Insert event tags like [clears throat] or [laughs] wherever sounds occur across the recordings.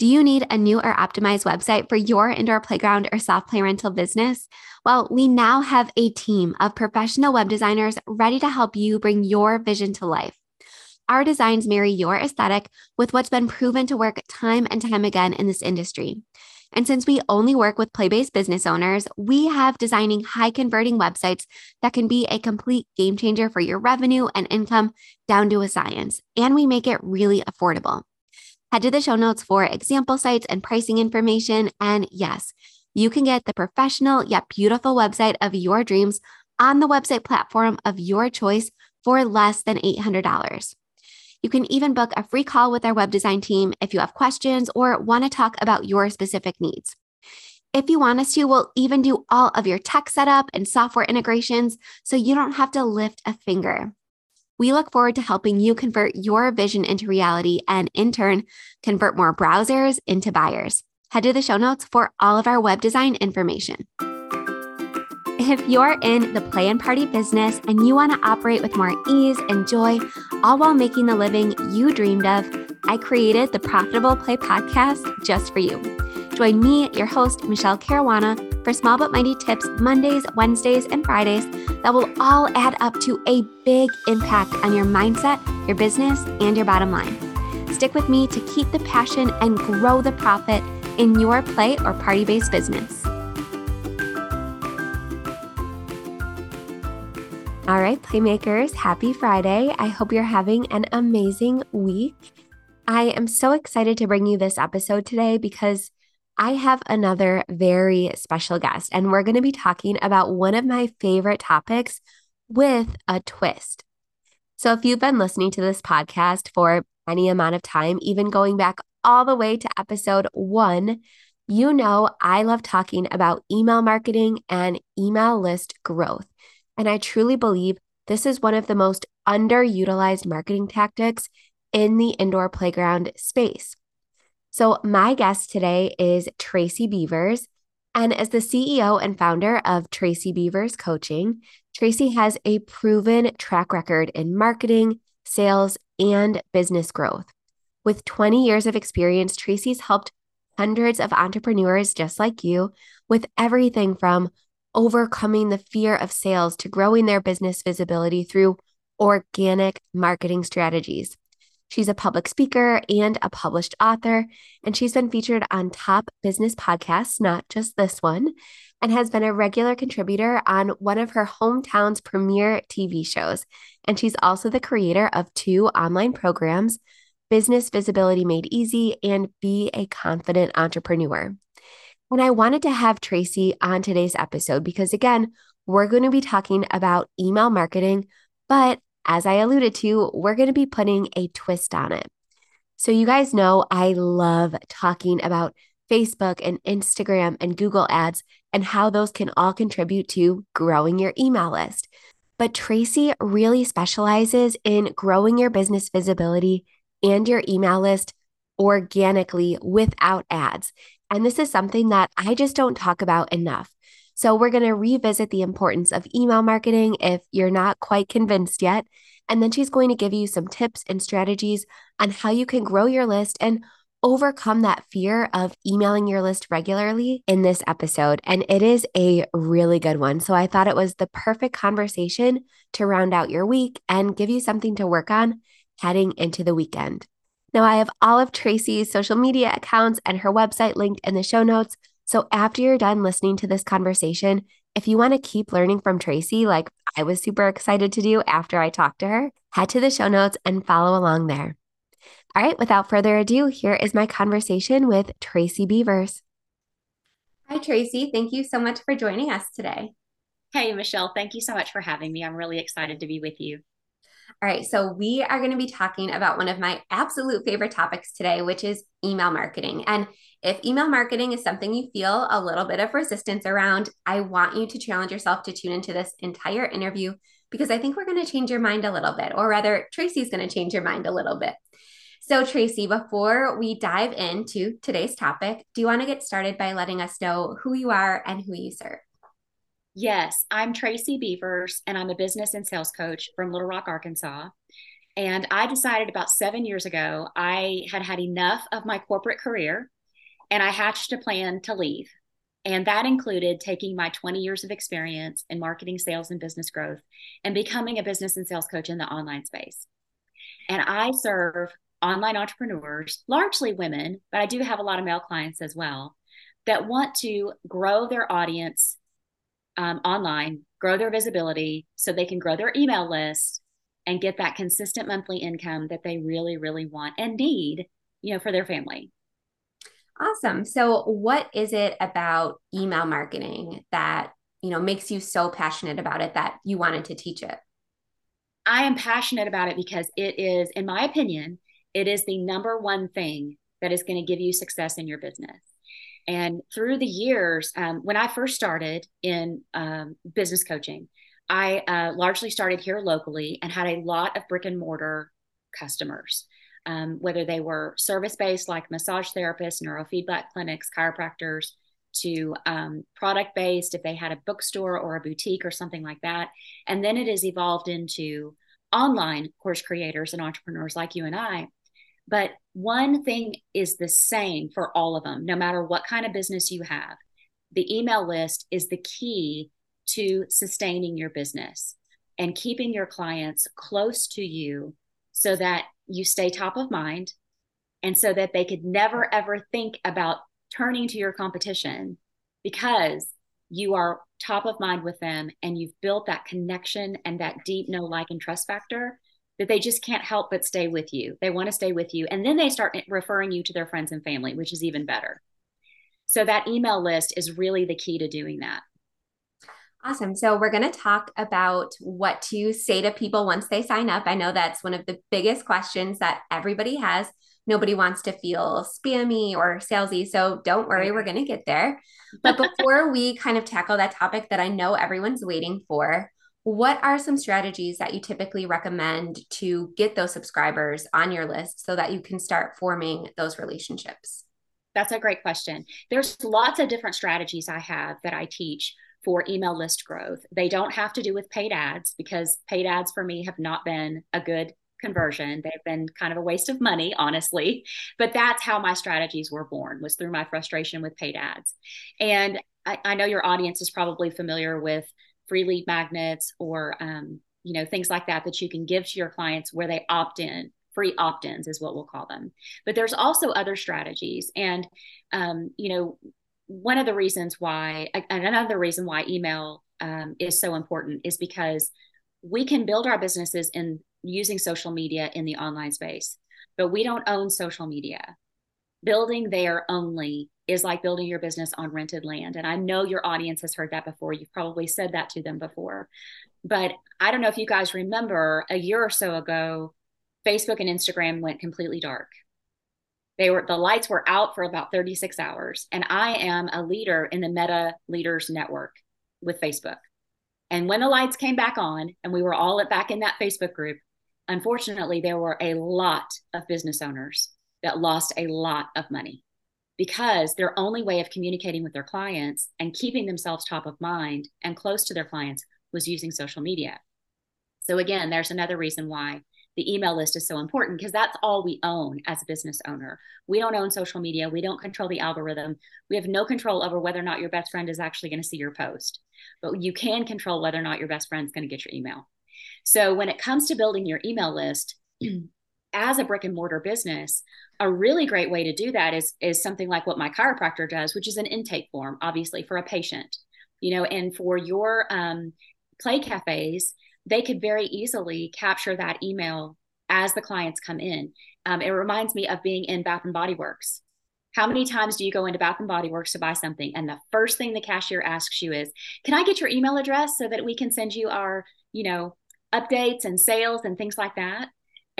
Do you need a new or optimized website for your indoor playground or soft play rental business? Well, we now have a team of professional web designers ready to help you bring your vision to life. Our designs marry your aesthetic with what's been proven to work time and time again in this industry. And since we only work with play based business owners, we have designing high converting websites that can be a complete game changer for your revenue and income down to a science. And we make it really affordable. Head to the show notes for example sites and pricing information. And yes, you can get the professional yet beautiful website of your dreams on the website platform of your choice for less than $800. You can even book a free call with our web design team if you have questions or want to talk about your specific needs. If you want us to, we'll even do all of your tech setup and software integrations so you don't have to lift a finger. We look forward to helping you convert your vision into reality and, in turn, convert more browsers into buyers. Head to the show notes for all of our web design information. If you're in the play and party business and you want to operate with more ease and joy, all while making the living you dreamed of, I created the Profitable Play podcast just for you. Join me, your host, Michele Caruana, for small but mighty tips Mondays, Wednesdays, and Fridays that will all add up to a big impact on your mindset, your business, and your bottom line. Stick with me to keep the passion and grow the profit in your play or party based business. All right, Playmakers, happy Friday. I hope you're having an amazing week. I am so excited to bring you this episode today because I have another very special guest, and we're going to be talking about one of my favorite topics with a twist. So, if you've been listening to this podcast for any amount of time, even going back all the way to episode one, you know I love talking about email marketing and email list growth. And I truly believe this is one of the most underutilized marketing tactics in the indoor playground space. So, my guest today is Tracy Beavers. And as the CEO and founder of Tracy Beavers Coaching, Tracy has a proven track record in marketing, sales, and business growth. With 20 years of experience, Tracy's helped hundreds of entrepreneurs just like you with everything from overcoming the fear of sales to growing their business visibility through organic marketing strategies. She's a public speaker and a published author, and she's been featured on top business podcasts, not just this one, and has been a regular contributor on one of her hometown's premier TV shows. And she's also the creator of two online programs Business Visibility Made Easy and Be a Confident Entrepreneur. And I wanted to have Tracy on today's episode because, again, we're going to be talking about email marketing, but as I alluded to, we're going to be putting a twist on it. So, you guys know I love talking about Facebook and Instagram and Google ads and how those can all contribute to growing your email list. But Tracy really specializes in growing your business visibility and your email list organically without ads. And this is something that I just don't talk about enough. So, we're going to revisit the importance of email marketing if you're not quite convinced yet. And then she's going to give you some tips and strategies on how you can grow your list and overcome that fear of emailing your list regularly in this episode. And it is a really good one. So, I thought it was the perfect conversation to round out your week and give you something to work on heading into the weekend. Now, I have all of Tracy's social media accounts and her website linked in the show notes. So after you're done listening to this conversation, if you want to keep learning from Tracy, like I was super excited to do after I talked to her, head to the show notes and follow along there. All right, without further ado, here is my conversation with Tracy Beavers. Hi, Tracy. Thank you so much for joining us today. Hey, Michele. Thank you so much for having me. I'm really excited to be with you. All right, so we are going to be talking about one of my absolute favorite topics today, which is email marketing. And if email marketing is something you feel a little bit of resistance around, I want you to challenge yourself to tune into this entire interview because I think we're going to change your mind a little bit, or rather, Tracy's going to change your mind a little bit. So, Tracy, before we dive into today's topic, do you want to get started by letting us know who you are and who you serve? Yes, I'm Tracy Beavers, and I'm a business and sales coach from Little Rock, Arkansas. And I decided about seven years ago, I had had enough of my corporate career and I hatched a plan to leave. And that included taking my 20 years of experience in marketing, sales, and business growth and becoming a business and sales coach in the online space. And I serve online entrepreneurs, largely women, but I do have a lot of male clients as well, that want to grow their audience um, online, grow their visibility so they can grow their email list and get that consistent monthly income that they really, really want and need, you know, for their family. Awesome. So, what is it about email marketing that, you know, makes you so passionate about it that you wanted to teach it? I am passionate about it because it is, in my opinion, it is the number one thing that is going to give you success in your business. And through the years, um, when I first started in um, business coaching, I uh, largely started here locally and had a lot of brick and mortar customers um, whether they were service based, like massage therapists, neurofeedback clinics, chiropractors, to um, product based, if they had a bookstore or a boutique or something like that. And then it has evolved into online course creators and entrepreneurs like you and I. But one thing is the same for all of them, no matter what kind of business you have. The email list is the key to sustaining your business and keeping your clients close to you so that you stay top of mind and so that they could never ever think about turning to your competition because you are top of mind with them and you've built that connection and that deep know like and trust factor that they just can't help but stay with you they want to stay with you and then they start referring you to their friends and family which is even better so that email list is really the key to doing that Awesome. So, we're going to talk about what to say to people once they sign up. I know that's one of the biggest questions that everybody has. Nobody wants to feel spammy or salesy. So, don't worry, we're going to get there. But [laughs] before we kind of tackle that topic that I know everyone's waiting for, what are some strategies that you typically recommend to get those subscribers on your list so that you can start forming those relationships? That's a great question. There's lots of different strategies I have that I teach for email list growth. They don't have to do with paid ads because paid ads for me have not been a good conversion. They've been kind of a waste of money, honestly. But that's how my strategies were born was through my frustration with paid ads. And I, I know your audience is probably familiar with free lead magnets or um, you know things like that that you can give to your clients where they opt in free opt-ins is what we'll call them but there's also other strategies and um, you know one of the reasons why, and another reason why email um, is so important is because we can build our businesses in using social media in the online space, but we don't own social media. Building there only is like building your business on rented land. And I know your audience has heard that before. You've probably said that to them before. But I don't know if you guys remember a year or so ago, Facebook and Instagram went completely dark they were the lights were out for about 36 hours and i am a leader in the meta leaders network with facebook and when the lights came back on and we were all back in that facebook group unfortunately there were a lot of business owners that lost a lot of money because their only way of communicating with their clients and keeping themselves top of mind and close to their clients was using social media so again there's another reason why the email list is so important because that's all we own as a business owner. We don't own social media. We don't control the algorithm. We have no control over whether or not your best friend is actually going to see your post, but you can control whether or not your best friend is going to get your email. So when it comes to building your email list, as a brick and mortar business, a really great way to do that is is something like what my chiropractor does, which is an intake form, obviously for a patient, you know, and for your um, play cafes, they could very easily capture that email as the clients come in. Um, it reminds me of being in Bath and Body Works. How many times do you go into Bath and Body Works to buy something, and the first thing the cashier asks you is, "Can I get your email address so that we can send you our, you know, updates and sales and things like that?"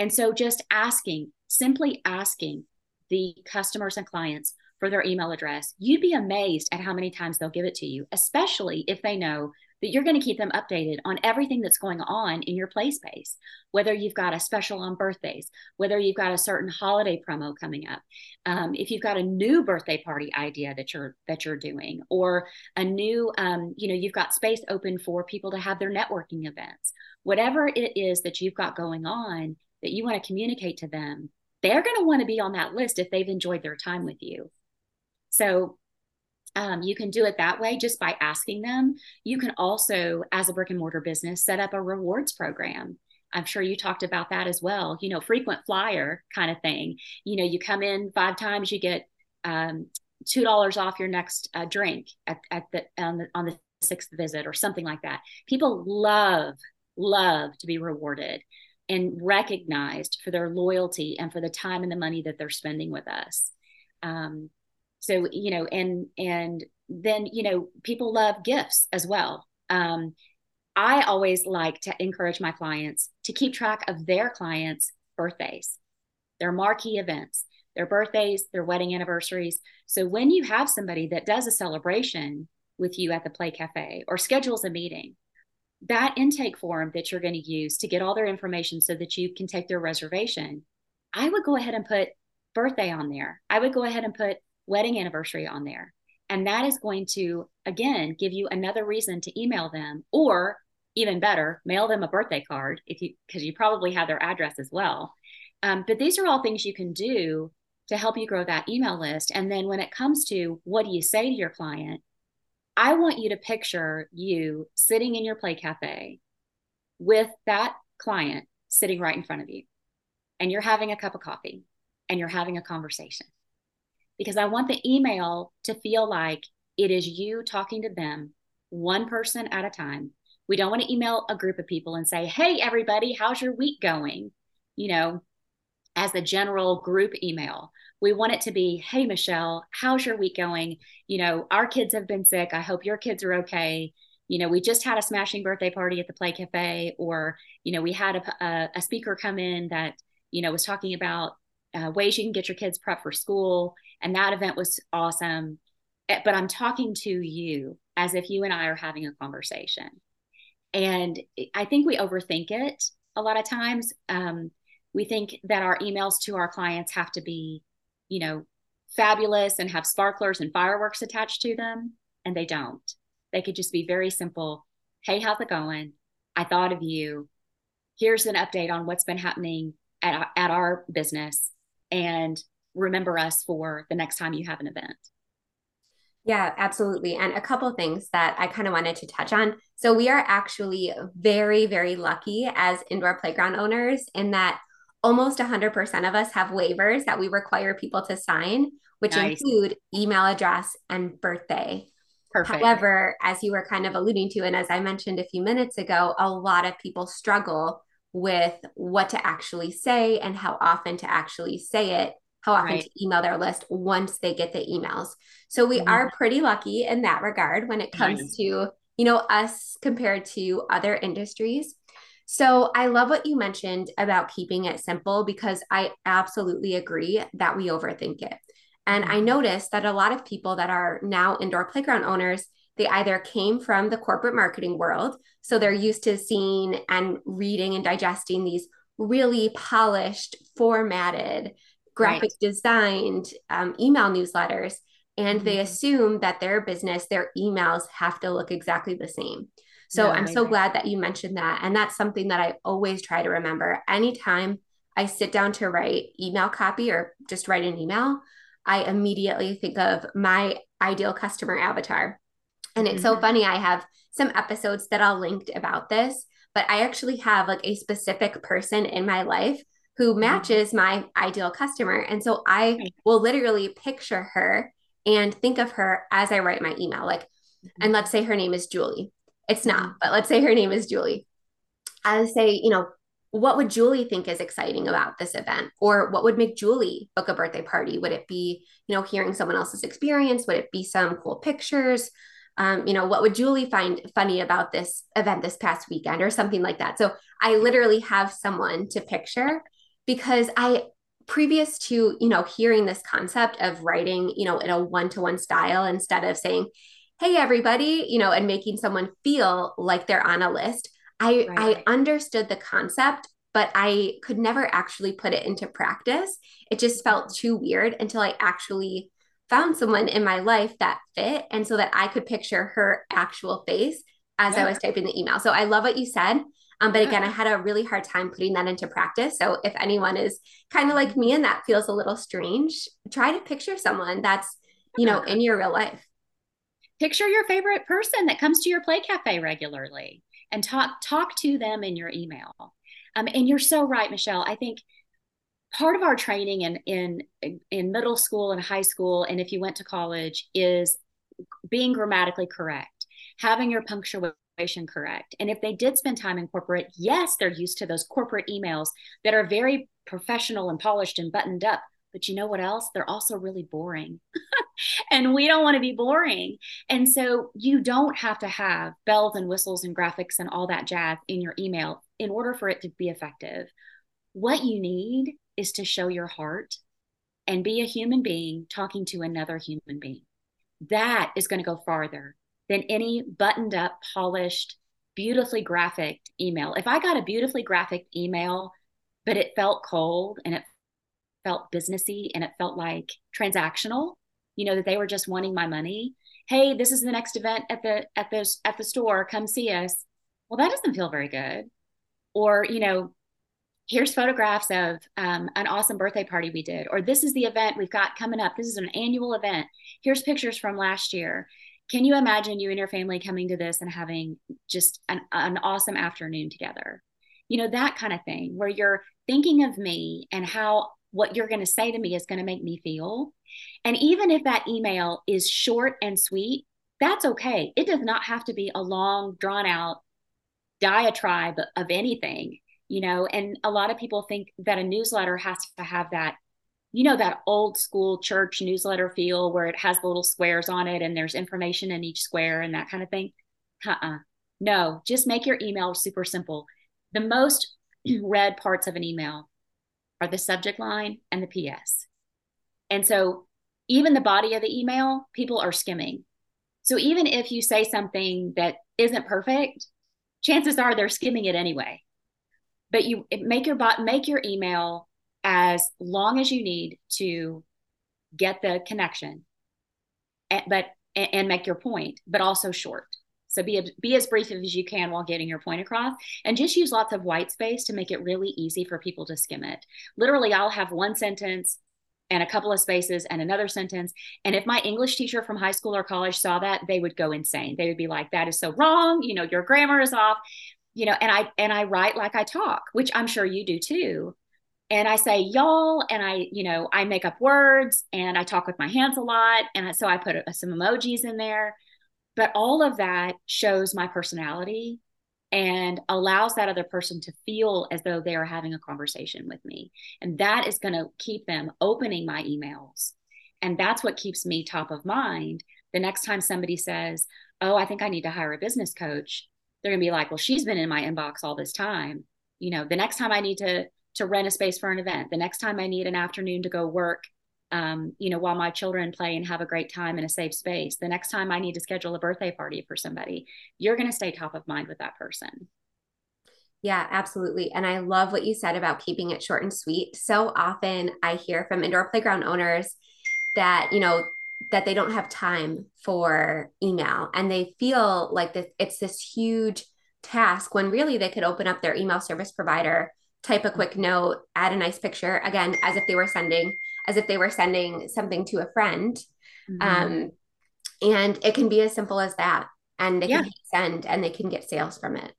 And so, just asking, simply asking the customers and clients for their email address, you'd be amazed at how many times they'll give it to you, especially if they know that you're going to keep them updated on everything that's going on in your play space whether you've got a special on birthdays whether you've got a certain holiday promo coming up um, if you've got a new birthday party idea that you're that you're doing or a new um, you know you've got space open for people to have their networking events. Whatever it is that you've got going on that you want to communicate to them, they're going to want to be on that list if they've enjoyed their time with you. So um, you can do it that way just by asking them. You can also, as a brick and mortar business, set up a rewards program. I'm sure you talked about that as well. You know, frequent flyer kind of thing. You know, you come in five times, you get um, two dollars off your next uh, drink at, at the on the on the sixth visit or something like that. People love love to be rewarded and recognized for their loyalty and for the time and the money that they're spending with us. Um, so you know and and then you know people love gifts as well um, i always like to encourage my clients to keep track of their clients birthdays their marquee events their birthdays their wedding anniversaries so when you have somebody that does a celebration with you at the play cafe or schedules a meeting that intake form that you're going to use to get all their information so that you can take their reservation i would go ahead and put birthday on there i would go ahead and put wedding anniversary on there. And that is going to, again, give you another reason to email them or even better, mail them a birthday card if you, because you probably have their address as well. Um, but these are all things you can do to help you grow that email list. And then when it comes to what do you say to your client, I want you to picture you sitting in your play cafe with that client sitting right in front of you. And you're having a cup of coffee and you're having a conversation because I want the email to feel like it is you talking to them one person at a time. We don't want to email a group of people and say, Hey, everybody, how's your week going? You know, as the general group email. We want it to be, Hey, Michele, how's your week going? You know, our kids have been sick. I hope your kids are okay. You know, we just had a smashing birthday party at the Play Cafe, or, you know, we had a, a, a speaker come in that, you know, was talking about uh, ways you can get your kids prep for school and that event was awesome eh, but i'm talking to you as if you and i are having a conversation and i think we overthink it a lot of times um, we think that our emails to our clients have to be you know fabulous and have sparklers and fireworks attached to them and they don't they could just be very simple hey how's it going i thought of you here's an update on what's been happening at, at our business and remember us for the next time you have an event. Yeah, absolutely. And a couple things that I kind of wanted to touch on. So, we are actually very, very lucky as indoor playground owners in that almost 100% of us have waivers that we require people to sign, which nice. include email address and birthday. Perfect. However, as you were kind of alluding to, and as I mentioned a few minutes ago, a lot of people struggle with what to actually say and how often to actually say it how often right. to email their list once they get the emails. So we mm-hmm. are pretty lucky in that regard when it comes to, you know, us compared to other industries. So I love what you mentioned about keeping it simple because I absolutely agree that we overthink it. And I mm-hmm. noticed that a lot of people that are now indoor playground owners, they either came from the corporate marketing world, so they're used to seeing and reading and digesting these really polished, formatted, graphic right. designed um, email newsletters and mm-hmm. they assume that their business their emails have to look exactly the same so i'm so glad that you mentioned that and that's something that i always try to remember anytime i sit down to write email copy or just write an email i immediately think of my ideal customer avatar and it's mm-hmm. so funny i have some episodes that i'll link about this but i actually have like a specific person in my life who mm-hmm. matches my ideal customer. And so I will literally picture her and think of her as I write my email. Like, mm-hmm. and let's say her name is Julie. It's not, mm-hmm. but let's say her name is Julie. I say, you know, what would Julie think is exciting about this event? Or what would make Julie book a birthday party? Would it be, you know, hearing someone else's experience? Would it be some cool pictures? Um, you know, what would Julie find funny about this event this past weekend or something like that? So I literally have someone to picture because I previous to you know hearing this concept of writing you know in a one-to-one style instead of saying hey everybody you know and making someone feel like they're on a list i right. i understood the concept but i could never actually put it into practice it just felt too weird until i actually found someone in my life that fit and so that i could picture her actual face as yeah. i was typing the email so i love what you said Um, but again, I had a really hard time putting that into practice. So if anyone is kind of like me and that feels a little strange, try to picture someone that's, you know, in your real life. Picture your favorite person that comes to your play cafe regularly and talk talk to them in your email. Um, and you're so right, Michele. I think part of our training in in in middle school and high school, and if you went to college, is being grammatically correct, having your punctuation correct. And if they did spend time in corporate, yes, they're used to those corporate emails that are very professional and polished and buttoned up. But you know what else? They're also really boring. [laughs] and we don't want to be boring. And so you don't have to have bells and whistles and graphics and all that jazz in your email in order for it to be effective. What you need is to show your heart and be a human being talking to another human being. That is going to go farther than any buttoned up, polished, beautifully graphic email. If I got a beautifully graphic email, but it felt cold and it felt businessy and it felt like transactional, you know, that they were just wanting my money. Hey, this is the next event at the at the at the store. Come see us. Well, that doesn't feel very good. Or, you know, here's photographs of um, an awesome birthday party we did, or this is the event we've got coming up. This is an annual event. Here's pictures from last year. Can you imagine you and your family coming to this and having just an, an awesome afternoon together? You know, that kind of thing where you're thinking of me and how what you're going to say to me is going to make me feel. And even if that email is short and sweet, that's okay. It does not have to be a long, drawn out diatribe of anything you know and a lot of people think that a newsletter has to have that you know that old school church newsletter feel where it has the little squares on it and there's information in each square and that kind of thing uh-uh. no just make your email super simple the most [clears throat] read parts of an email are the subject line and the ps and so even the body of the email people are skimming. So even if you say something that isn't perfect chances are they're skimming it anyway. But you make your bot make your email as long as you need to get the connection but and make your point but also short so be be as brief as you can while getting your point across and just use lots of white space to make it really easy for people to skim it literally i'll have one sentence and a couple of spaces and another sentence. And if my English teacher from high school or college saw that, they would go insane. They would be like, that is so wrong. You know, your grammar is off you know, and I and I write like I talk, which I'm sure you do too. And I say y'all, and I, you know, I make up words, and I talk with my hands a lot, and so I put uh, some emojis in there. But all of that shows my personality and allows that other person to feel as though they are having a conversation with me. And that is going to keep them opening my emails. And that's what keeps me top of mind. The next time somebody says, Oh, I think I need to hire a business coach, they're going to be like, well, she's been in my inbox all this time. You know, the next time I need to to rent a space for an event, the next time I need an afternoon to go work, um, you know, while my children play and have a great time in a safe space, the next time I need to schedule a birthday party for somebody, you're going to stay top of mind with that person. Yeah, absolutely. And I love what you said about keeping it short and sweet. So often I hear from indoor playground owners that, you know, that they don't have time for email and they feel like that it's this huge task when really they could open up their email service provider type a quick note add a nice picture again as if they were sending as if they were sending something to a friend mm-hmm. um, and it can be as simple as that and they yeah. can send and they can get sales from it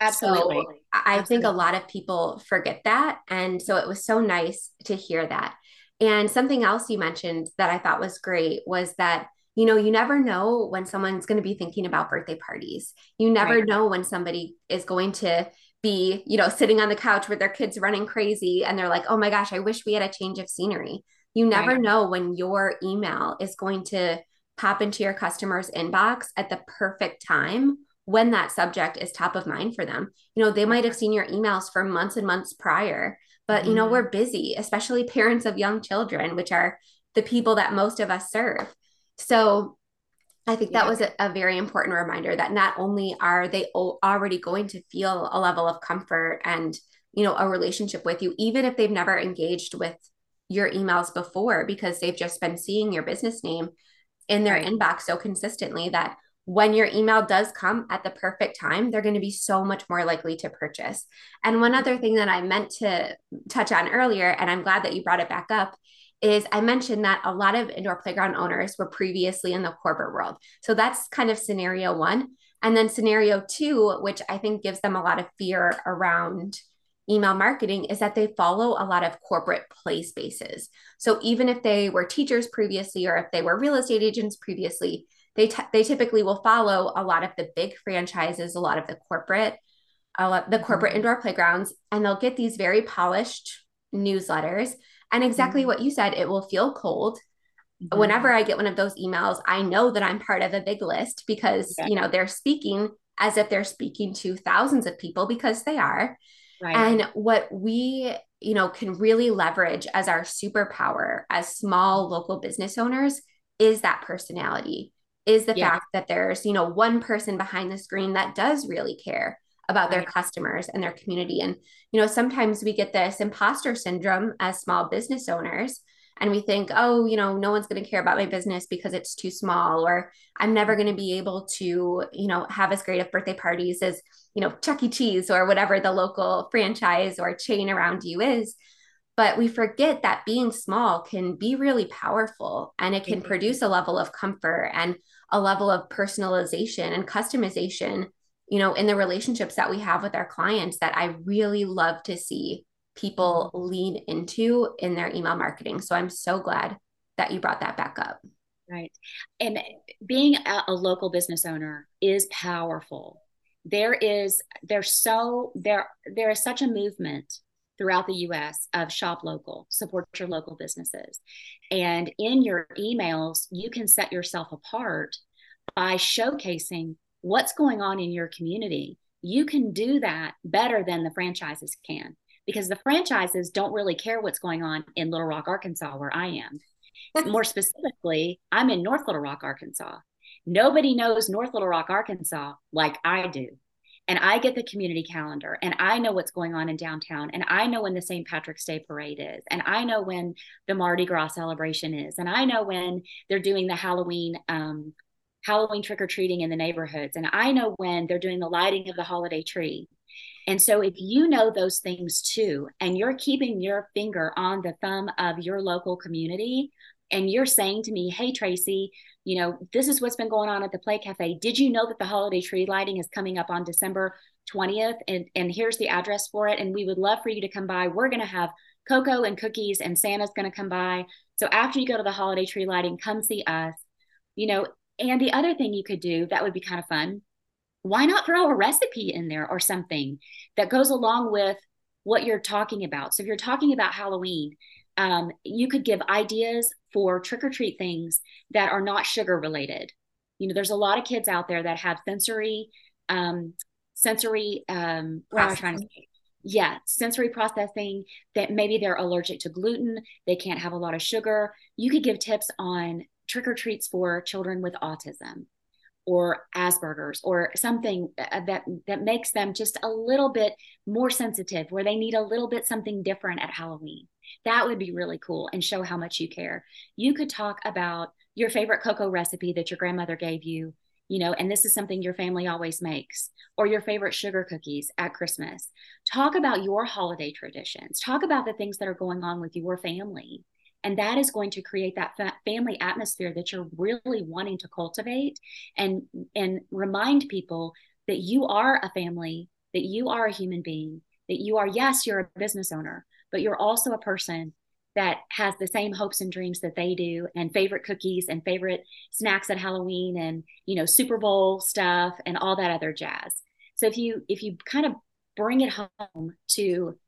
absolutely so i absolutely. think a lot of people forget that and so it was so nice to hear that and something else you mentioned that I thought was great was that, you know, you never know when someone's going to be thinking about birthday parties. You never right. know when somebody is going to be, you know, sitting on the couch with their kids running crazy and they're like, oh my gosh, I wish we had a change of scenery. You never right. know when your email is going to pop into your customer's inbox at the perfect time when that subject is top of mind for them. You know, they might have seen your emails for months and months prior but you know mm-hmm. we're busy especially parents of young children which are the people that most of us serve so i think yeah. that was a, a, very important reminder that not only are they already going to feel a level of comfort and you know a relationship with you even if they've never engaged with your emails before because they've just been seeing your business name in their inbox so consistently that when your email does come at the perfect time, they're going to be so much more likely to purchase. And one other thing that I meant to touch on earlier, and I'm glad that you brought it back up, is I mentioned that a lot of indoor playground owners were previously in the corporate world. So that's kind of scenario one. And then scenario two, which I think gives them a lot of fear around email marketing, is that they follow a lot of corporate play spaces. So even if they were teachers previously or if they were real estate agents previously, they, t- they typically will follow a lot of the big franchises, a lot of the corporate, a lot, the corporate mm-hmm. indoor playgrounds, and they'll get these very polished newsletters and exactly mm-hmm. what you said, it will feel cold. Mm-hmm. Whenever I get one of those emails, I know that I'm part of a big list because, you know, they're speaking as if they're speaking to thousands of people because they are. Right. And what we, you know, can really leverage as our superpower as small local business owners is that personality, is the yeah. fact that there's, you know, one person behind the screen that does really care about their customers and their community. And, you know, sometimes we get this imposter syndrome as small business owners. And we think, oh, you know, no one's going to care about my business because it's too small, or I'm never going to be able to, you know, have as great of birthday parties as, you know, Chuck E. Cheese or whatever the local franchise or chain around you is. But we forget that being small can be really powerful and it can produce a level of comfort and a level of personalization and customization you know, in the relationships that we have with our clients that I really love to see people mm-hmm. lean into in their email marketing. So I'm so glad that you brought that back up. Right. And being a, a local business owner is powerful. There is there's so there there is such a movement throughout the US of shop local, support your local businesses. And in your emails, you can set yourself apart by showcasing what's going on in your community, you can do that better than the franchises can because the franchises don't really care what's going on in Little Rock, Arkansas, where I am. [laughs] More specifically, I'm in North Little Rock, Arkansas. Nobody knows North Little Rock, Arkansas like I do. And I get the community calendar and I know what's going on in downtown. And I know when the St. Patrick's Day parade is. And I know when the Mardi Gras celebration is. And I know when they're doing the Halloween um, Halloween trick or treating in the neighborhoods. And I know when they're doing the lighting of the holiday tree. And so, if you know those things too, and you're keeping your finger on the thumb of your local community, and you're saying to me, Hey, Tracy, you know, this is what's been going on at the Play Cafe. Did you know that the holiday tree lighting is coming up on December 20th? And, and here's the address for it. And we would love for you to come by. We're going to have cocoa and cookies, and Santa's going to come by. So, after you go to the holiday tree lighting, come see us. You know, and the other thing you could do that would be kind of fun why not throw a recipe in there or something that goes along with what you're talking about? So if you're talking about Halloween, um, you could give ideas for trick or treat things that are not sugar related. You know, there's a lot of kids out there that have sensory, um, sensory, um, what am I trying to say? Yeah, sensory processing that maybe they're allergic to gluten, they can't have a lot of sugar. You could give tips on trick or treats for children with autism or Asperger's or something uh, that that makes them just a little bit more sensitive where they need a little bit something different at Halloween. That would be really cool and show how much you care. You could talk about your favorite cocoa recipe that your grandmother gave you, you know, and this is something your family always makes, or your favorite sugar cookies at Christmas. Talk about your holiday traditions. Talk about the things that are going on with your family and that is going to create that fa- family atmosphere that you're really wanting to cultivate and and remind people that you are a family that you are a human being that you are yes you're a business owner but you're also a person that has the same hopes and dreams that they do and favorite cookies and favorite snacks at halloween and you know super bowl stuff and all that other jazz. So if you if you kind of bring it home to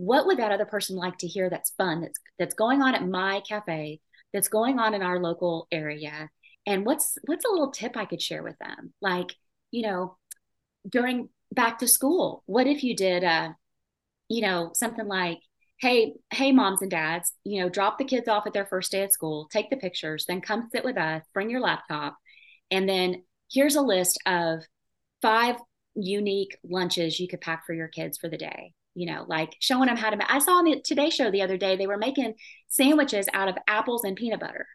what would that other person like to hear that's fun that's that's going on at my cafe that's going on in our local area? And what's what's a little tip i could share with them? Like you know during back to school what if you did uh you know something like hey hey moms and dads you know drop the kids off at their first day at school take the pictures then come sit with us bring your laptop and then here's a list of five unique lunches you could pack for your kids for the day you know, like showing them how to. I saw on the Today Show the other day they were making sandwiches out of apples and peanut butter.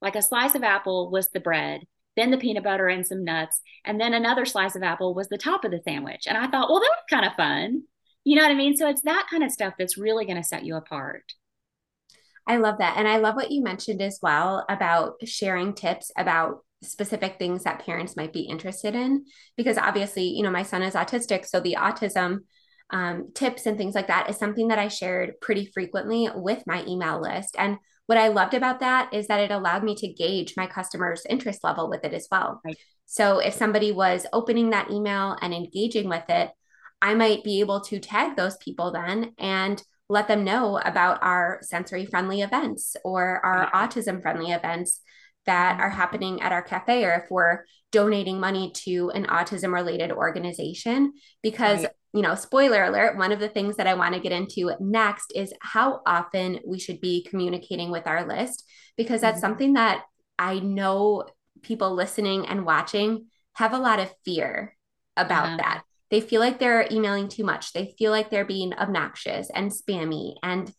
Like a slice of apple was the bread, then the peanut butter and some nuts, and then another slice of apple was the top of the sandwich. And I thought, well, that was kind of fun. You know what I mean? So it's that kind of stuff that's really going to set you apart. I love that. And I love what you mentioned as well about sharing tips about specific things that parents might be interested in. Because obviously, you know, my son is autistic. So the autism um, tips and things like that is something that I shared pretty frequently with my email list. And what I loved about that is that it allowed me to gauge my customers' interest level with it as well. Right. So if somebody was opening that email and engaging with it, I might be able to tag those people then and let them know about our sensory friendly events or our autism friendly events that are happening at our cafe or if we're donating money to an autism related organization because right. You know spoiler alert one of the things that i want to get into next is how often we should be communicating with our list because that's mm-hmm. something that i know people listening and watching have a lot of fear about uh-huh. that they feel like they're emailing too much they feel like they're being obnoxious and spammy and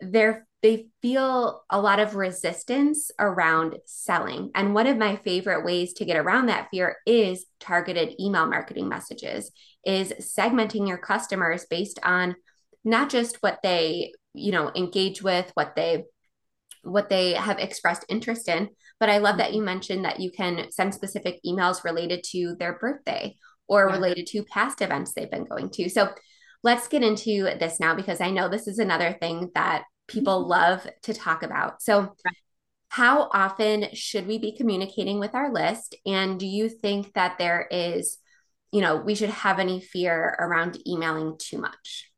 they're they feel a lot of resistance around selling. And one of my favorite ways to get around that fear is targeted email marketing messages, is segmenting your customers based on not just what they, you know, engage with, what they what they have expressed interest in, but I love that you mentioned that you can send specific emails related to their birthday or yeah. related to past events they've been going to. So let's get into this now because I know this is another thing that people mm-hmm. love to talk about. So, how often should we be communicating with our list? And do you think that there is, you know, we should have any fear around emailing too much?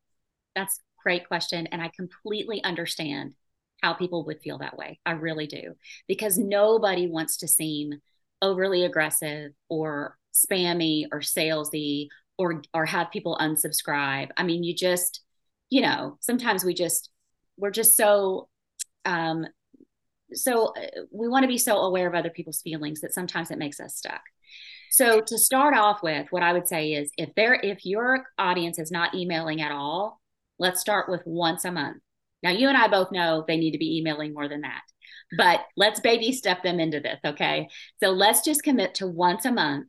That's a great question. And I completely understand how people would feel that way. I really do. Because nobody wants to seem overly aggressive or spammy or salesy or or have people unsubscribe. I mean, you just, you know, sometimes we just we're just so um so uh, we want to be so aware of other people's feelings that sometimes it makes us stuck so to start off with what i would say is if there if your audience is not emailing at all let's start with once a month. Now you and i both know they need to be emailing more than that but let's baby step them into this okay? So let's just commit to once a month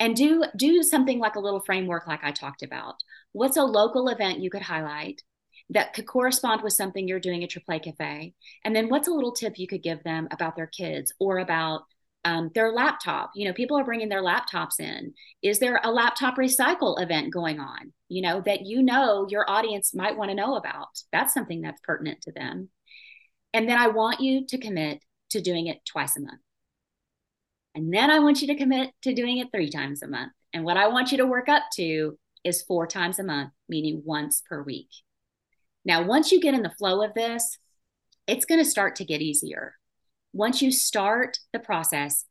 and do do something like a little framework like i talked about. What's a local event you could highlight that could correspond with something you're doing at your play cafe? And then what's a little tip you could give them about their kids or about um, their laptop? You know, people are bringing their laptops in. Is there a laptop recycle event going on, you know, that you know your audience might want to know about? That's something that's pertinent to them. And then I want you to commit to doing it twice a month. And then I want you to commit to doing it three times a month. And what I want you to work up to is four times a month, meaning once per week. Now, once you get in the flow of this, it's going to start to get easier. Once you start the process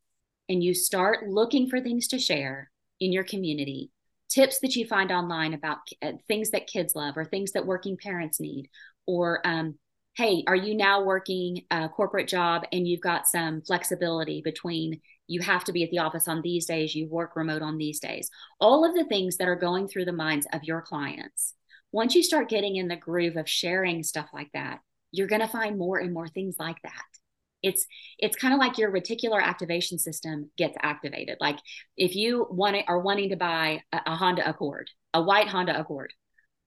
and you start looking for things to share in your community, tips that you find online about uh, things that kids love or things that working parents need, or um, hey, are you now working a corporate job and you've got some flexibility between you have to be at the office on these days, you work remote on these days? All of the things that are going through the minds of your clients once you start getting in the groove of sharing stuff like that, you're going to find more and more things like that. It's it's kind of like your reticular activation system gets activated. Like if you want it, are wanting to buy a, a Honda Accord, a white Honda Accord,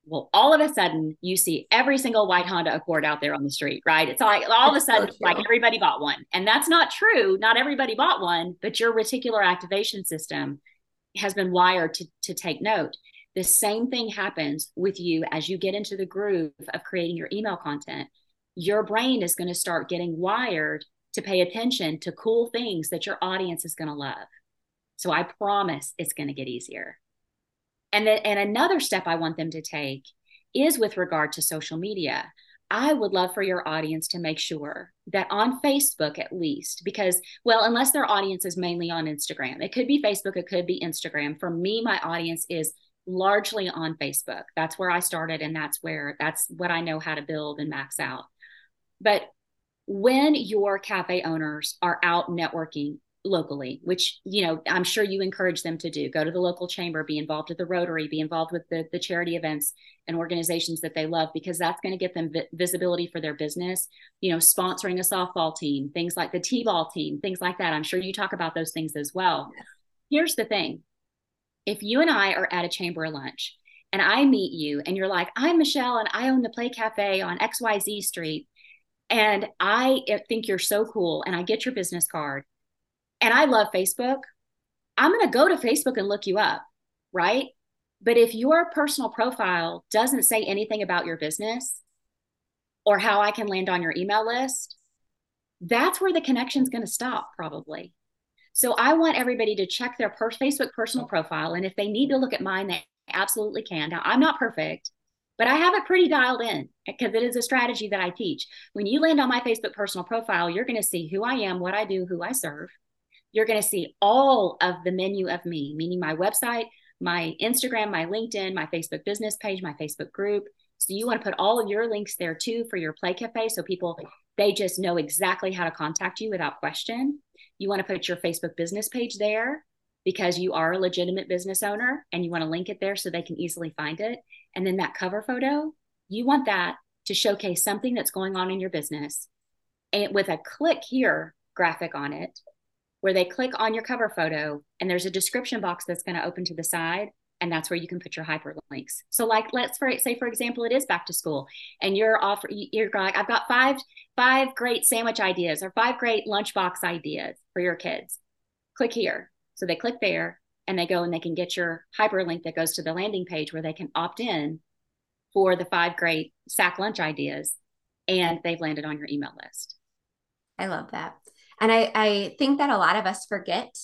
well, all of a sudden you see every single white Honda Accord out there on the street, right? It's like all of a sudden, so like everybody bought one. And that's not true. Not everybody bought one, but your reticular activation system has been wired to, to take note. The same thing happens with you as you get into the groove of creating your email content. Your brain is going to start getting wired to pay attention to cool things that your audience is going to love. So I promise it's going to get easier. And then, and another step I want them to take is with regard to social media. I would love for your audience to make sure that on Facebook, at least, because, well, unless their audience is mainly on Instagram, it could be Facebook, it could be Instagram. For me, my audience is largely on Facebook. That's where I started, and that's where that's what I know how to build and max out. But when your cafe owners are out networking locally, which you know I'm sure you encourage them to do. Go to the local chamber, be involved with the Rotary, be involved with the the charity events and organizations that they love because that's going to get them vi- visibility for their business. You know, sponsoring a softball team, things like the t-ball team, things like that. I'm sure you talk about those things as well. Here's the thing: if you and I are at a chamber lunch and I meet you and you're like, I'm Michele and I own the Play Cafe on XYZ Street. And I eh, think you're so cool. And I get your business card and I love Facebook, I'm going to go to Facebook and look you up, right? But if your personal profile doesn't say anything about your business or how I can land on your email list, that's where the connection's going to stop probably. So I want everybody to check their per- Facebook personal profile. And if they need to look at mine, they absolutely can. Now, I'm not perfect, but I have it pretty dialed in because it is a strategy that I teach. When you land on my Facebook personal profile, you're going to see who I am, what I do, who I serve you're going to see all of the menu of me, meaning my website, my Instagram, my LinkedIn, my Facebook business page, my Facebook group. So you want to put all of your links there too for your Play Cafe so people they just know exactly how to contact you without question. You want to put your Facebook business page there because you are a legitimate business owner and you want to link it there so they can easily find it. And then that cover photo, you want that to showcase something that's going on in your business and with a click here graphic on it where they click on your cover photo and there's a description box that's going to open to the side and that's where you can put your hyperlinks. So like let's for say for example it is back to school and you're offer you're like I've got five five great sandwich ideas or five great lunchbox ideas for your kids. Click here. So they click there and they go and they can get your hyperlink that goes to the landing page where they can opt in for the five great sack lunch ideas and they've landed on your email list. I love that. And I, I think that a lot of us forget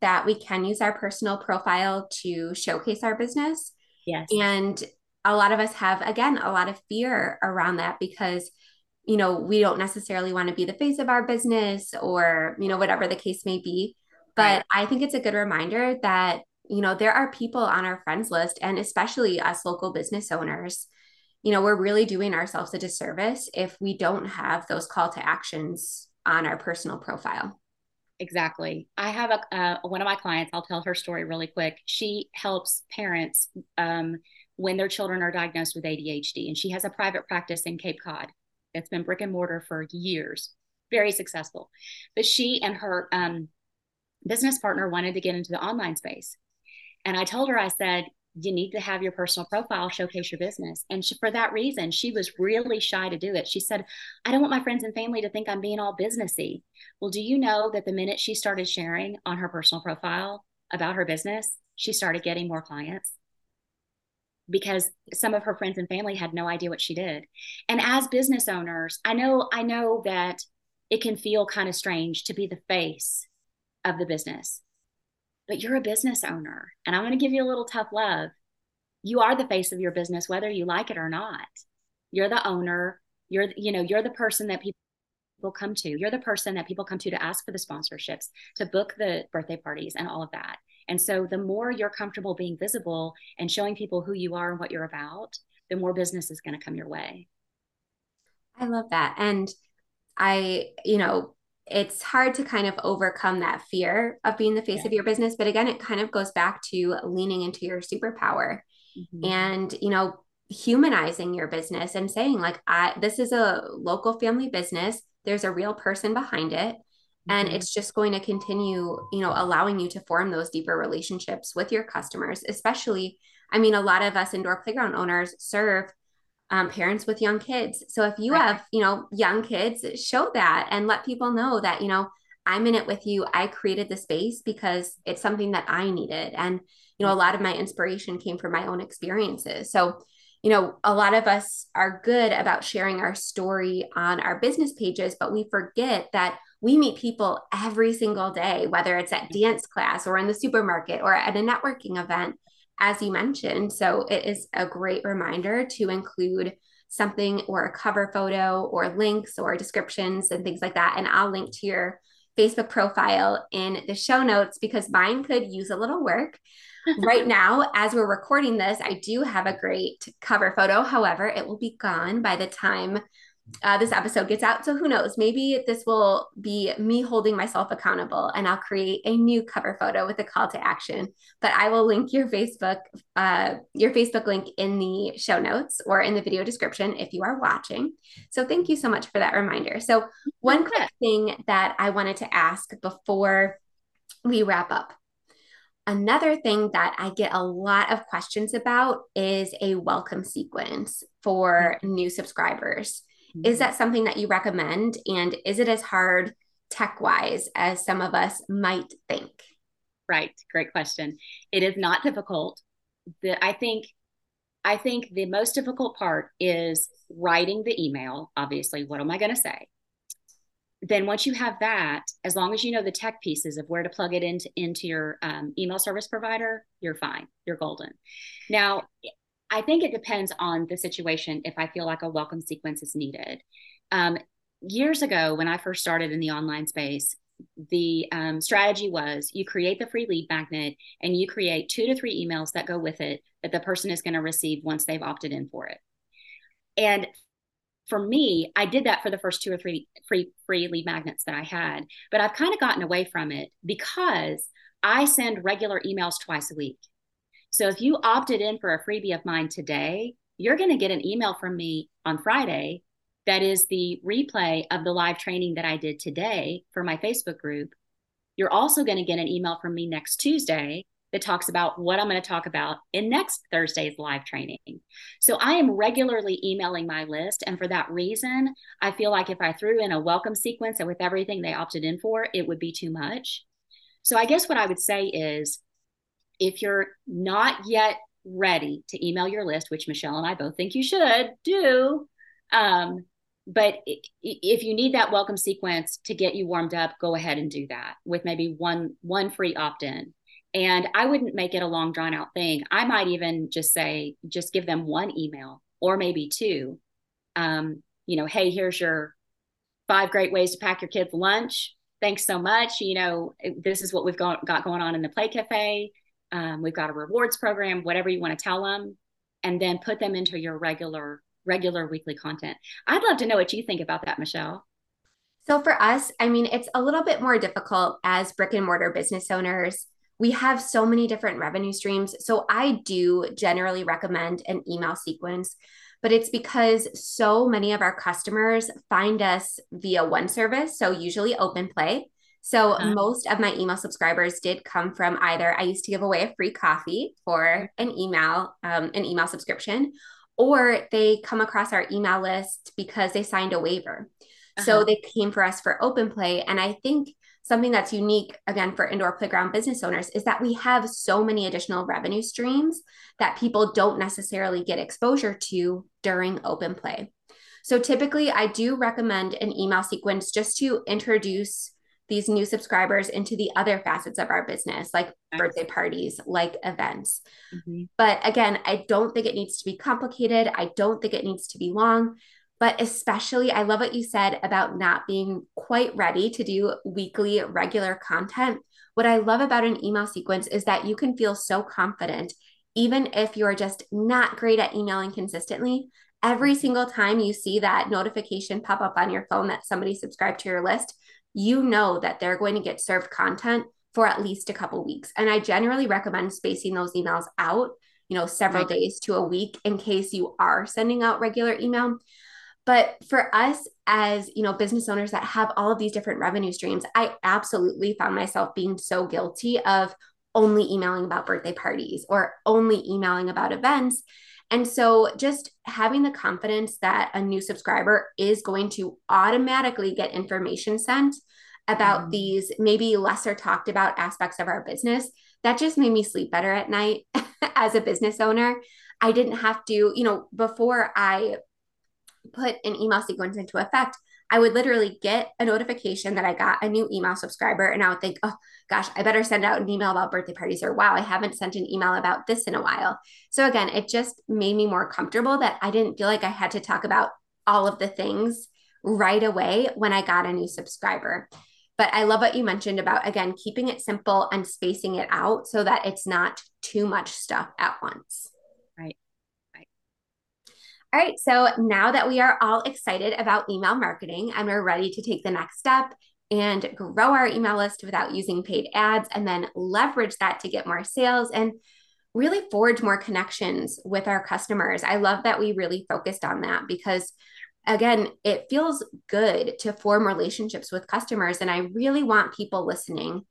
that we can use our personal profile to showcase our business. Yes. And a lot of us have, again, a lot of fear around that because, you know, we don't necessarily want to be the face of our business or, you know, whatever the case may be. But right. I think it's a good reminder that, you know, there are people on our friends list, and especially us local business owners, you know, we're really doing ourselves a disservice if we don't have those call to actions on our personal profile. Exactly. I have a uh, one of my clients. I'll tell her story really quick. She helps parents um, when their children are diagnosed with ADHD, and she has a private practice in Cape Cod. It's been brick and mortar for years, very successful. But she and her um, business partner wanted to get into the online space, and I told her, I said, you need to have your personal profile showcase your business. And she, for that reason, she was really shy to do it. She said, I don't want my friends and family to think I'm being all businessy. Well, do you know that the minute she started sharing on her personal profile about her business, she started getting more clients? because some of her friends and family had no idea what she did. And as business owners, I know I know that it can feel kind of strange to be the face of the business but you're a business owner. And I'm going to give you a little tough love. You are the face of your business, whether you like it or not. You're the owner. You're, you know, you're the person that people come to. You're the person that people come to to ask for the sponsorships, to book the birthday parties and all of that. And so the more you're comfortable being visible and showing people who you are and what you're about, the more business is going to come your way. I love that. And I, you know, it's hard to kind of overcome that fear of being the face yeah. of your business but again it kind of goes back to leaning into your superpower mm-hmm. and you know humanizing your business and saying like i this is a local family business there's a real person behind it mm-hmm. and it's just going to continue you know allowing you to form those deeper relationships with your customers especially i mean a lot of us indoor playground owners serve um, parents with young kids. So if you right. have, you know, young kids, show that and let people know that, you know, I'm in it with you. I created the space because it's something that I needed. And, you know, a lot of my inspiration came from my own experiences. So, you know, a lot of us are good about sharing our story on our business pages, but we forget that we meet people every single day, whether it's at dance class or in the supermarket or at a networking event as you mentioned. So it is a great reminder to include something or a cover photo or links or descriptions and things like that. And I'll link to your Facebook profile in the show notes because mine could use a little work. [laughs] right now, as we're recording this, I do have a great cover photo. However, it will be gone by the time uh, this episode gets out. So who knows? Maybe this will be me holding myself accountable and I'll create a new cover photo with a call to action. But I will link your Facebook, uh, your Facebook link in the show notes or in the video description if you are watching. So thank you so much for that reminder. So one quick thing that I wanted to ask before we wrap up. Another thing that I get a lot of questions about is a welcome sequence for new subscribers. Mm-hmm. Is that something that you recommend? And is it as hard tech wise as some of us might think? Right. Great question. It is not difficult. The, I think I think the most difficult part is writing the email. Obviously, what am I going to say? Then once you have that, as long as you know the tech pieces of where to plug it into into your um, email service provider, you're fine. You're golden. Now, I think it depends on the situation if I feel like a welcome sequence is needed. Um, years ago, when I first started in the online space, the um, strategy was you create the free lead magnet and you create two to three emails that go with it that the person is going to receive once they've opted in for it. And for me, I did that for the first two or three free free lead magnets that I had, but I've kind of gotten away from it because I send regular emails twice a week. So if you opted in for a freebie of mine today, you're going to get an email from me on Friday that is the replay of the live training that I did today for my Facebook group. You're also going to get an email from me next Tuesday that talks about what I'm going to talk about in next Thursday's live training. So I am regularly emailing my list. And for that reason, I feel like if I threw in a welcome sequence and with everything they opted in for, it would be too much. So I guess what I would say is if you're not yet ready to email your list, which Michele and I both think you should do, um, but if you need that welcome sequence to get you warmed up, go ahead and do that with maybe one one free opt-in. And I wouldn't make it a long drawn out thing. I might even just say, just give them one email or maybe two. Um, you know, hey, here's your five great ways to pack your kids lunch. Thanks so much. You know, this is what we've got, got going on in the Play Cafe. Um, we've got a rewards program, whatever you want to tell them, and then put them into your regular regular weekly content. I'd love to know what you think about that, Michele. So for us, I mean, it's a little bit more difficult as brick and mortar business owners. We have so many different revenue streams. So I do generally recommend an email sequence, but it's because so many of our customers find us via one service, so usually OpenPlay. So uh-huh. most of my email subscribers did come from either I used to give away a free coffee for an email, um, an email subscription, or they come across our email list because they signed a waiver. Uh-huh. So they came for us for open play. And I think something that's unique again for indoor playground business owners is that we have so many additional revenue streams that people don't necessarily get exposure to during open play. So typically I do recommend an email sequence just to introduce these new subscribers into the other facets of our business, like birthday parties, like events. Mm-hmm. But again, I don't think it needs to be complicated. I don't think it needs to be long. But especially, I love what you said about not being quite ready to do weekly, regular content. What I love about an email sequence is that you can feel so confident, even if you're just not great at emailing consistently. Every mm-hmm. single time you see that notification pop up on your phone that somebody subscribed to your list, you know that they're going to get served content for at least a couple weeks. And I generally recommend spacing those emails out, you know, several right. days to a week in case you are sending out regular email. But for us as, you know, business owners that have all of these different revenue streams, I absolutely found myself being so guilty of only emailing about birthday parties or only emailing about events. And so just having the confidence that a new subscriber is going to automatically get information sent about mm-hmm. these maybe lesser talked about aspects of our business, that just made me sleep better at night [laughs] as a business owner. I didn't have to, you know, before I put an email sequence into effect, I would literally get a notification that I got a new email subscriber and I would think, oh gosh, I better send out an email about birthday parties or wow, I haven't sent an email about this in a while. So again, it just made me more comfortable that I didn't feel like I had to talk about all of the things right away when I got a new subscriber. But I love what you mentioned about again keeping it simple and spacing it out so that it's not too much stuff at once. All right, so now that we are all excited about email marketing and we're ready to take the next step and grow our email list without using paid ads and then leverage that to get more sales and really forge more connections with our customers. I love that we really focused on that because again, it feels good to form relationships with customers and I really want people listening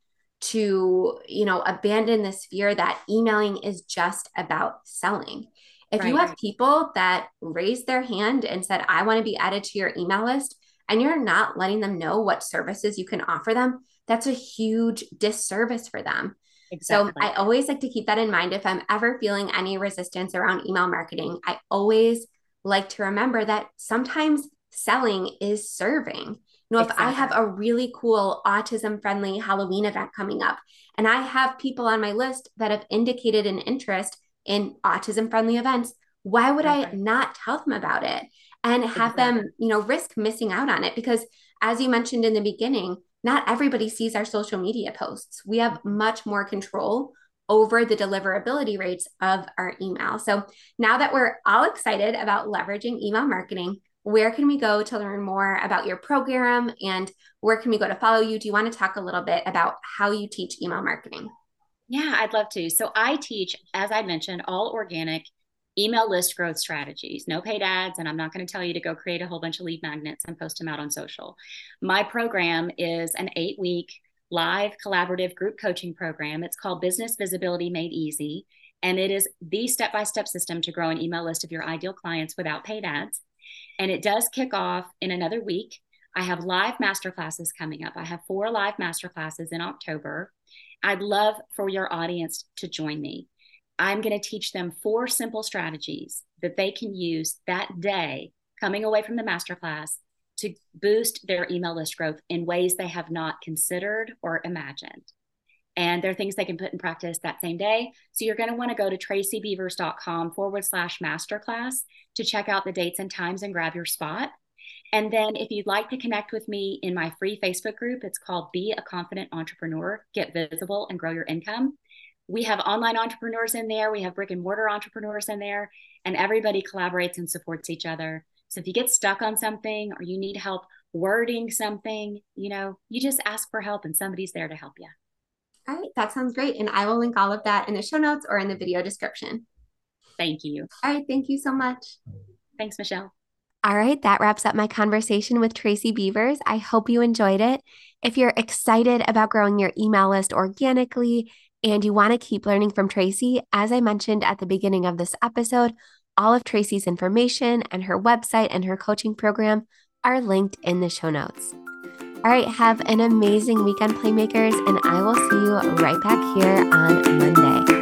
to, you know, abandon this fear that emailing is just about selling. If right. you have people that raised their hand and said, I want to be added to your email list, and you're not letting them know what services you can offer them, that's a huge disservice for them. Exactly. So I always like to keep that in mind. If I'm ever feeling any resistance around email marketing, I always like to remember that sometimes selling is serving. You know, exactly. if I have a really cool autism friendly Halloween event coming up and I have people on my list that have indicated an interest in autism friendly events, why would okay. I not tell them about it and have exactly. them, you know, risk missing out on it? Because as you mentioned in the beginning, not everybody sees our social media posts. We have much more control over the deliverability rates of our email. So now that we're all excited about leveraging email marketing, where can we go to learn more about your program and where can we go to follow you? Do you want to talk a little bit about how you teach email marketing? Yeah, I'd love to. So I teach, as I mentioned, all organic email list growth strategies, no paid ads. And I'm not going to tell you to go create a whole bunch of lead magnets and post them out on social. My program is an eight week live collaborative group coaching program. It's called Business Visibility Made Easy. And it is the step by step system to grow an email list of your ideal clients without paid ads. And it does kick off in another week. I have live masterclasses coming up. I have four live masterclasses in October. I'd love for your audience to join me. I'm going to teach them four simple strategies that they can use that day coming away from the masterclass to boost their email list growth in ways they have not considered or imagined. And there are things they can put in practice that same day. So you're going to want to go to tracybeavers.com forward slash masterclass to check out the dates and times and grab your spot. And then if you'd like to connect with me in my free Facebook group, it's called Be a Confident Entrepreneur, Get Visible and Grow Your Income we have online entrepreneurs in there, we have brick and mortar entrepreneurs in there, and everybody collaborates and supports each other. So if you get stuck on something or you need help wording something, you know, you just ask for help and somebody's there to help you. All right, that sounds great. And I will link all of that in the show notes or in the video description. Thank you. All right, thank you so much. Thanks, Michele. All right, that wraps up my conversation with Tracy Beavers. I hope you enjoyed it. If you're excited about growing your email list organically and you want to keep learning from Tracy, as I mentioned at the beginning of this episode, all of Tracy's information and her website and her coaching program are linked in the show notes. All right, have an amazing weekend, Playmakers, and I will see you right back here on Monday.